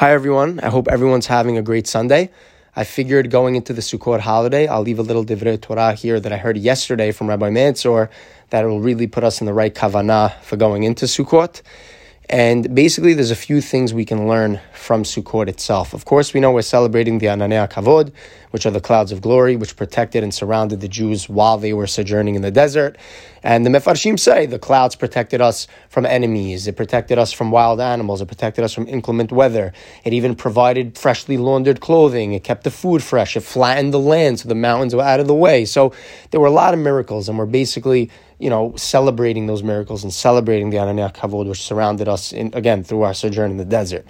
Hi, everyone. I hope everyone's having a great Sunday. I figured going into the Sukkot holiday, I'll leave a little divrei Torah here that I heard yesterday from Rabbi Mansour that will really put us in the right kavanah for going into Sukkot. And basically, there's a few things we can learn from Sukkot itself. Of course, we know we're celebrating the Ananei Kavod, which are the clouds of glory, which protected and surrounded the Jews while they were sojourning in the desert. And the Mefarshim say the clouds protected us from enemies, it protected us from wild animals, it protected us from inclement weather. It even provided freshly laundered clothing, it kept the food fresh, it flattened the land so the mountains were out of the way. So there were a lot of miracles, and we're basically you know, celebrating those miracles and celebrating the Ananei Kavod, which surrounded us, in, again, through our sojourn in the desert.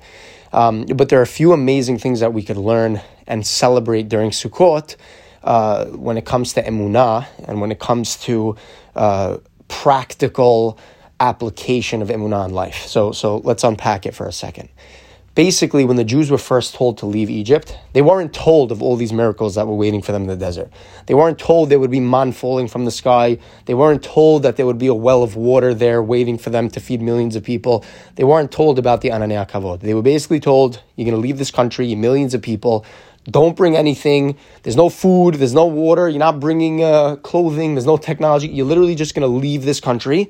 Um, but there are a few amazing things that we could learn and celebrate during Sukkot uh, when it comes to emunah and when it comes to uh, practical application of emunah in life. So, so let's unpack it for a second basically, when the Jews were first told to leave Egypt, they weren't told of all these miracles that were waiting for them in the desert. They weren't told there would be man falling from the sky. They weren't told that there would be a well of water there waiting for them to feed millions of people. They weren't told about the Ananei Kavod. They were basically told, you're going to leave this country, millions of people. Don't bring anything. There's no food. There's no water. You're not bringing uh, clothing. There's no technology. You're literally just going to leave this country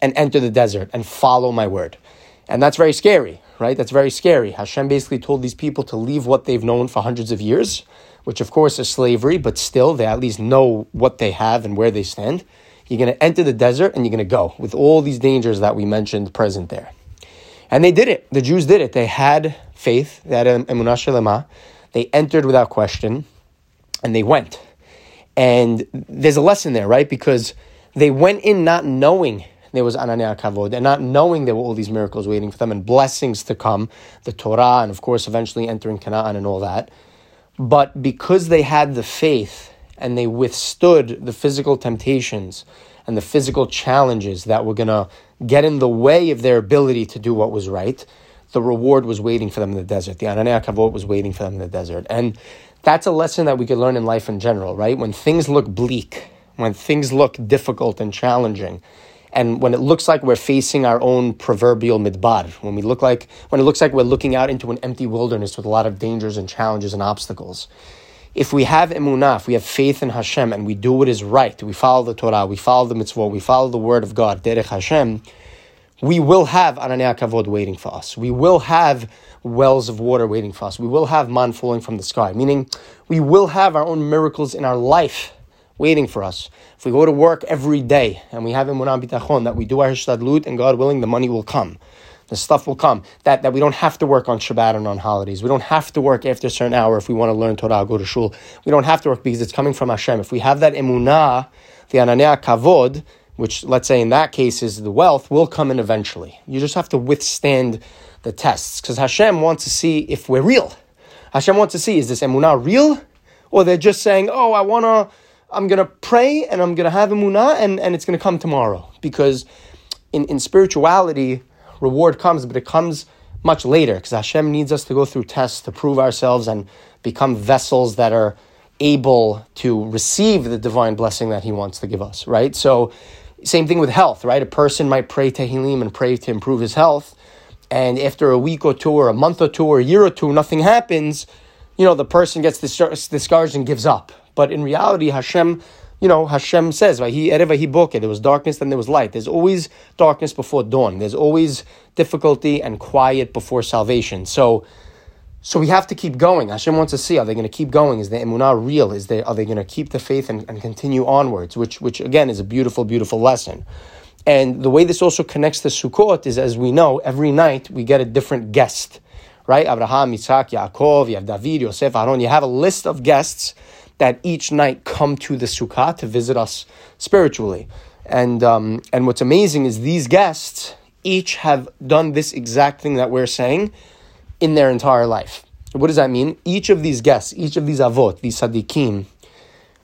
and enter the desert and follow my word. And that's very scary, right? That's very scary. Hashem basically told these people to leave what they've known for hundreds of years, which of course is slavery, but still they at least know what they have and where they stand. You're going to enter the desert and you're going to go with all these dangers that we mentioned present there. And they did it. The Jews did it. They had faith. They had emunah shelema. They entered without question, and they went. And there's a lesson there, right? Because they went in not knowing there was Ananei Kavod, and not knowing there were all these miracles waiting for them and blessings to come, the Torah, and of course, eventually entering Canaan and all that. But because they had the faith and they withstood the physical temptations and the physical challenges that were going to get in the way of their ability to do what was right, the reward was waiting for them in the desert. The Ananei Kavod was waiting for them in the desert. And that's a lesson that we could learn in life in general, right? When things look bleak, when things look difficult and challenging, and when it looks like we're facing our own proverbial midbar, when we look like when it looks like we're looking out into an empty wilderness with a lot of dangers and challenges and obstacles. If we have emunah, if we have faith in Hashem, and we do what is right, we follow the Torah, we follow the mitzvot, we follow the word of God, derech Hashem, we will have Ananei Kavod waiting for us. We will have wells of water waiting for us. We will have man falling from the sky, meaning we will have our own miracles in our life waiting for us. If we go to work every day and we have emunah bitachon, that we do our hishtadlut, and God willing, the money will come. The stuff will come. That, that we don't have to work on Shabbat and on holidays. We don't have to work after a certain hour if we want to learn Torah, go to shul. We don't have to work because it's coming from Hashem. If we have that emunah, the ananei kavod, which let's say in that case is the wealth, will come in eventually. You just have to withstand the tests because Hashem wants to see if we're real. Hashem wants to see is this emunah real, or they're just saying, "Oh, I want to." I'm going to pray and I'm going to have emunah and, and it's going to come tomorrow. Because in, in spirituality, reward comes, but it comes much later because Hashem needs us to go through tests to prove ourselves and become vessels that are able to receive the divine blessing that He wants to give us, right? So, same thing with health, right? A person might pray Tehillim and pray to improve his health, and after a week or two, or a month or two, or a year or two, nothing happens. You know, the person gets discouraged and gives up. But in reality, Hashem, you know, Hashem says, right? He ereva he boke. There was darkness, then there was light. There's always darkness before dawn. There's always difficulty and quiet before salvation. So, so we have to keep going. Hashem wants to see: Are they going to keep going? Is the emunah real? Is they are they going to keep the faith and, and continue onwards? Which, which again, is a beautiful, beautiful lesson. And the way this also connects to Sukkot is, as we know, every night we get a different guest, right? Abraham, Yitzhak, Yaakov, you have David, Yosef, Aaron. You have a list of guests that each night come to the sukkah to visit us spiritually. And, um, and what's amazing is these guests each have done this exact thing that we're saying in their entire life. What does that mean? Each of these guests, each of these avot, these tzaddikim,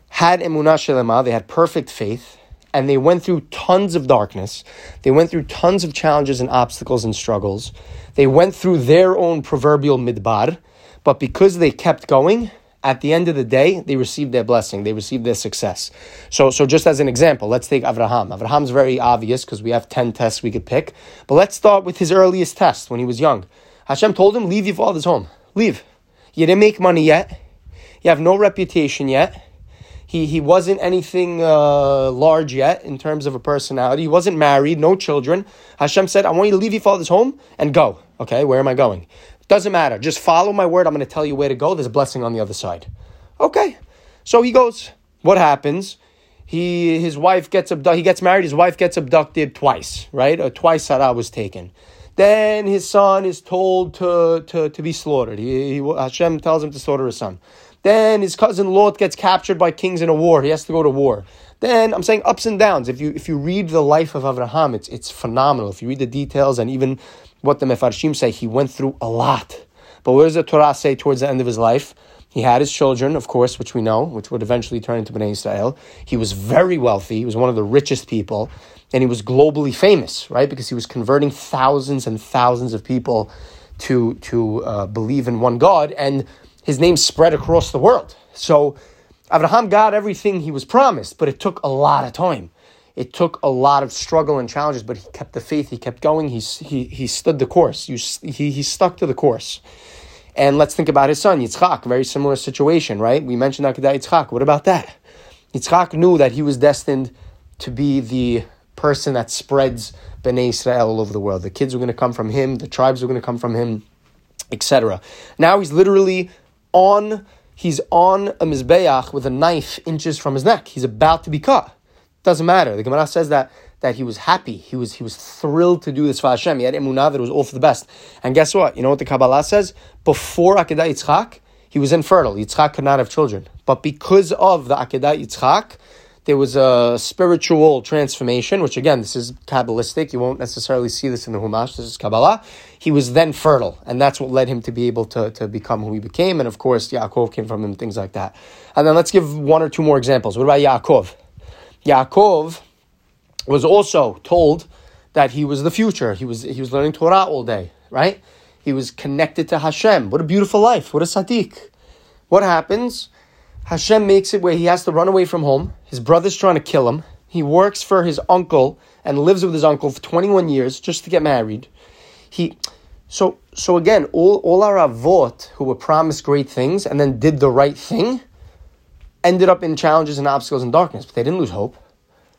had emunah shelema, they had perfect faith, and they went through tons of darkness. They went through tons of challenges and obstacles and struggles. They went through their own proverbial midbar, but because they kept going, at the end of the day, they received their blessing, they received their success. So, so just as an example, let's take Avraham. Avraham's very obvious because we have 10 tests we could pick, but let's start with his earliest test when he was young. Hashem told him, leave your father's home. Leave. You didn't make money yet. You have no reputation yet. He, he wasn't anything uh, large yet in terms of a personality. He wasn't married, no children. Hashem said, I want you to leave your father's home and go. Okay, where am I going? Doesn't matter. Just follow my word. I'm going to tell you where to go. There's a blessing on the other side. Okay. So he goes. What happens? He his wife gets abducted. He gets married. His wife gets abducted twice. Right? Uh, twice Sarah was taken. Then his son is told to, to, to be slaughtered. He, he, Hashem tells him to slaughter his son. Then his cousin Lot gets captured by kings in a war. He has to go to war. Then I'm saying ups and downs. If you if you read the life of Abraham, it's it's phenomenal. If you read the details and even what the Mefarshim say, he went through a lot. But what does the Torah say towards the end of his life? He had his children, of course, which we know, which would eventually turn into Bnei Israel. He was very wealthy. He was one of the richest people, and he was globally famous, right? Because he was converting thousands and thousands of people to to uh, believe in one God, and his name spread across the world. So Abraham got everything he was promised, but it took a lot of time. It took a lot of struggle and challenges, but he kept the faith. He kept going. He, he, he stood the course. You, he, he stuck to the course. And let's think about his son, Yitzchak, very similar situation, right? We mentioned Akedah Yitzchak. What about that? Yitzchak knew that he was destined to be the person that spreads Bnei Israel all over the world. The kids were going to come from him, the tribes were going to come from him, etc. Now he's literally on he's on a mizbeach with a knife inches from his neck. He's about to be cut. Doesn't matter. The Gemara says that that he was happy. He was he was thrilled to do this for Hashem. He had emunah that it was all for the best. And guess what? You know what the Kabbalah says? Before Akedah Yitzchak, he was infertile. Yitzchak could not have children. But because of the Akedah Yitzchak, there was a spiritual transformation, which again, this is Kabbalistic. You won't necessarily see this in the Humash. This is Kabbalah. He was then fertile, and that's what led him to be able to, to become who he became. And of course, Yaakov came from him, things like that. And then let's give one or two more examples. What about Yaakov? Yaakov was also told that he was the future. He was, he was learning Torah all day, right? He was connected to Hashem. What a beautiful life. What a tzaddik. What happens? Hashem makes it where he has to run away from home. His brother's trying to kill him. He works for his uncle and lives with his uncle for 21 years just to get married. He, so, so again, all, all our avot who were promised great things and then did the right thing ended up in challenges and obstacles and darkness, but they didn't lose hope.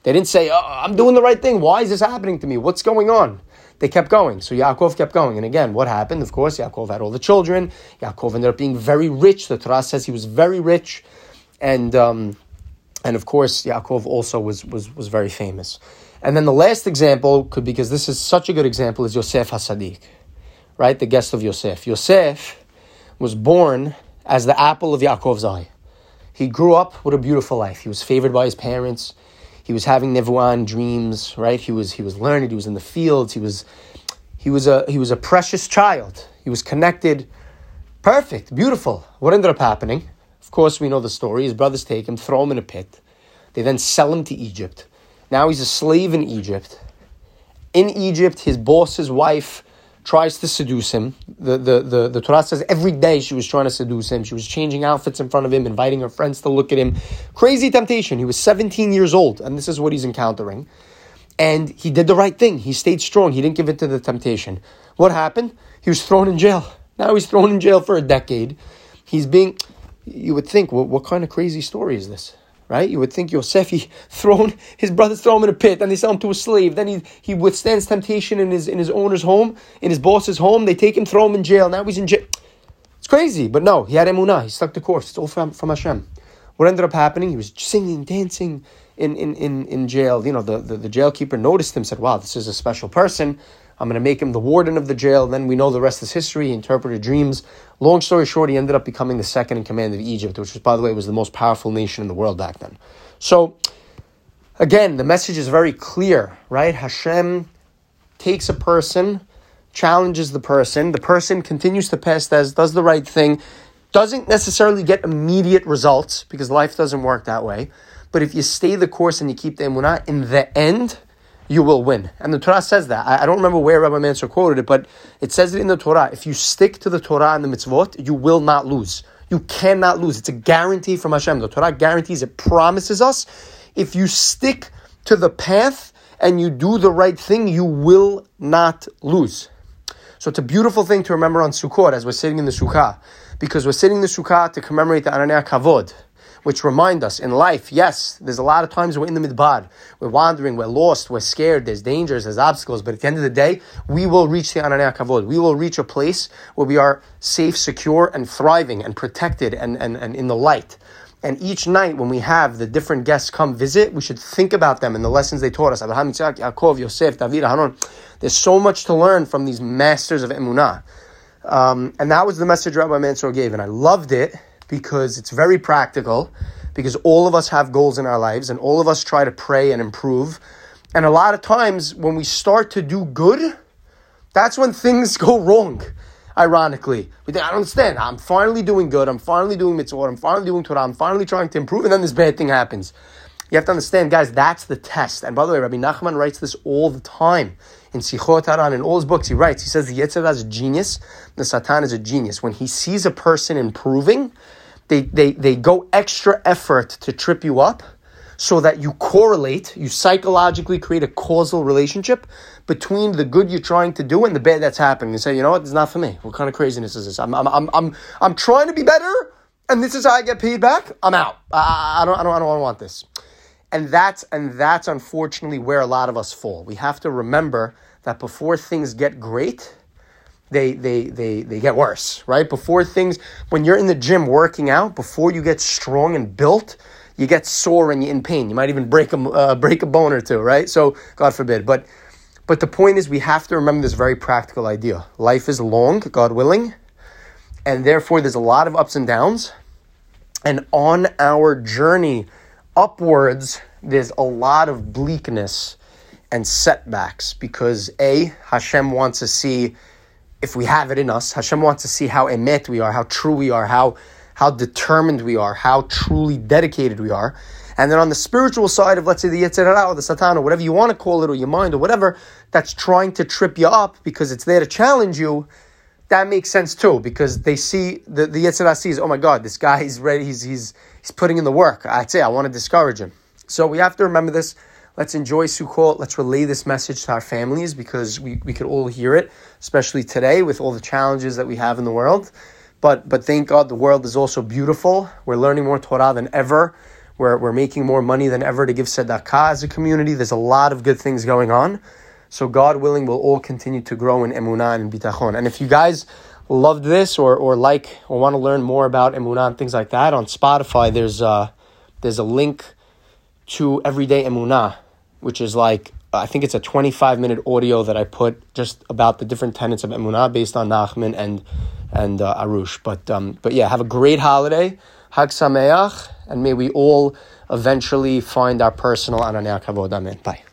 They didn't say, oh, I'm doing the right thing. Why is this happening to me? What's going on? They kept going. So Yaakov kept going. And again, what happened? Of course, Yaakov had all the children. Yaakov ended up being very rich. The Torah says he was very rich and um, and of course Yaakov also was was was very famous. And then the last example could because this is such a good example is Yosef HaTzaddik, right? The guest of Yosef. Yosef was born as the apple of Yaakov's eye. He grew up with a beautiful life. He was favored by his parents. He was having nevuan dreams, right? He was he was learning. He was in the fields. He was he was a he was a precious child. He was connected. Perfect, beautiful. What ended up happening? Of course, we know the story. His brothers take him, throw him in a pit. They then sell him to Egypt. Now he's a slave in Egypt. In Egypt, his boss's wife, tries to seduce him. The, the, the, the Torah says every day she was trying to seduce him. She was changing outfits in front of him, inviting her friends to look at him. Crazy temptation. He was 17 years old, and this is what he's encountering. And he did the right thing. He stayed strong. He didn't give in to the temptation. What happened? He was thrown in jail. Now he's thrown in jail for a decade. He's being you would think, well, what kind of crazy story is this? Right? You would think Yosef, he thrown, his brothers throw him in a pit, then they sell him to a slave, then he, he withstands temptation in his, in his owner's home, in his boss's home, they take him, throw him in jail, now he's in jail. It's crazy, but no, he had emunah, he stuck the course, it's all from, from Hashem. What ended up happening? He was singing, dancing in, in, in, in jail. You know, the, the, the jailkeeper noticed him, said, wow, this is a special person. I'm going to make him the warden of the jail. Then we know the rest is history. He interpreted dreams. Long story short, he ended up becoming the second in command of Egypt, which, was, by the way, was the most powerful nation in the world back then. So, again, the message is very clear, right? Hashem takes a person, challenges the person. The person continues to pass as does the right thing, doesn't necessarily get immediate results because life doesn't work that way. But if you stay the course and you keep the emunah, in the end, you will win. And the Torah says that. I, I don't remember where Rabbi Mansour quoted it, but it says it in the Torah. If you stick to the Torah and the mitzvot, you will not lose. You cannot lose. It's a guarantee from Hashem. The Torah guarantees, it promises us. If you stick to the path and you do the right thing, you will not lose. So it's a beautiful thing to remember on Sukkot as we're sitting in the Sukkah, because we're sitting in the Sukkah to commemorate the Ananei Kavod, which remind us in life, yes, there's a lot of times we're in the midbar, we're wandering, we're lost, we're scared, there's dangers, there's obstacles, but at the end of the day, we will reach the Ananei Kavod. We will reach a place where we are safe, secure, and thriving, and protected, and, and, and in the light. And each night, when we have the different guests come visit, we should think about them and the lessons they taught us. Abraham, Yitzhak, Yaakov, Yosef, David, Hanon. There's so much to learn from these masters of emunah. Um, and that was the message Rabbi Mansour gave. And I loved it because it's very practical, because all of us have goals in our lives and all of us try to pray and improve. And a lot of times, when we start to do good, that's when things go wrong ironically. We think, I don't understand. I'm finally doing good. I'm finally doing mitzvot. I'm finally doing Torah. I'm finally trying to improve. And then this bad thing happens. You have to understand, guys, that's the test. And by the way, Rabbi Nachman writes this all the time. In Sichot Haran, in all his books, he writes, he says the Yetzer Hara is a genius, the Satan is a genius. When he sees a person improving, they, they, they go extra effort to trip you up so that you correlate, you psychologically create a causal relationship between the good you're trying to do and the bad that's happening. You say, you know what, it's not for me. What kind of craziness is this? I'm, I'm, I'm, I'm, I'm trying to be better, and this is how I get paid back. I'm out. I, I, don't, I, don't, I don't want this. And that's, and that's unfortunately where a lot of us fall. We have to remember that before things get great, they, they, they, they get worse, right? Before things, when you're in the gym working out, before you get strong and built, you get sore and you're in pain. You might even break a, uh, break a bone or two, right? So, God forbid. But, but the point is, we have to remember this very practical idea. Life is long, God willing, and therefore there's a lot of ups and downs. And on our journey upwards, there's a lot of bleakness and setbacks because A, Hashem wants to see if we have it in us. Hashem wants to see how emet we are, how true we are, how how determined we are, how truly dedicated we are. And then on the spiritual side of, let's say, the Yetzer Hara or the Satan or whatever you want to call it, or your mind or whatever, that's trying to trip you up because it's there to challenge you, that makes sense too because they see, the, the Yetzer Hara sees, oh my God, this guy is ready, he's, he's, he's putting in the work. I'd say I want to discourage him. So we have to remember this. Let's enjoy Sukkot. Let's relay this message to our families because we, we could all hear it, especially today with all the challenges that we have in the world. But, but thank God the world is also beautiful. We're learning more Torah than ever. We're, we're making more money than ever to give tzedakah as a community. There's a lot of good things going on. So God willing, we'll all continue to grow in emunah and bitachon. And if you guys loved this or, or like or want to learn more about emunah and things like that, on Spotify there's a, there's a link to Everyday Emunah, which is like I think it's a 25 minute audio that I put just about the different tenets of emunah based on Nachman and and uh, Arush. But um, but yeah, have a great holiday, Hag Sameach, and may we all eventually find our personal Ananei Kavod. Amen. Bye.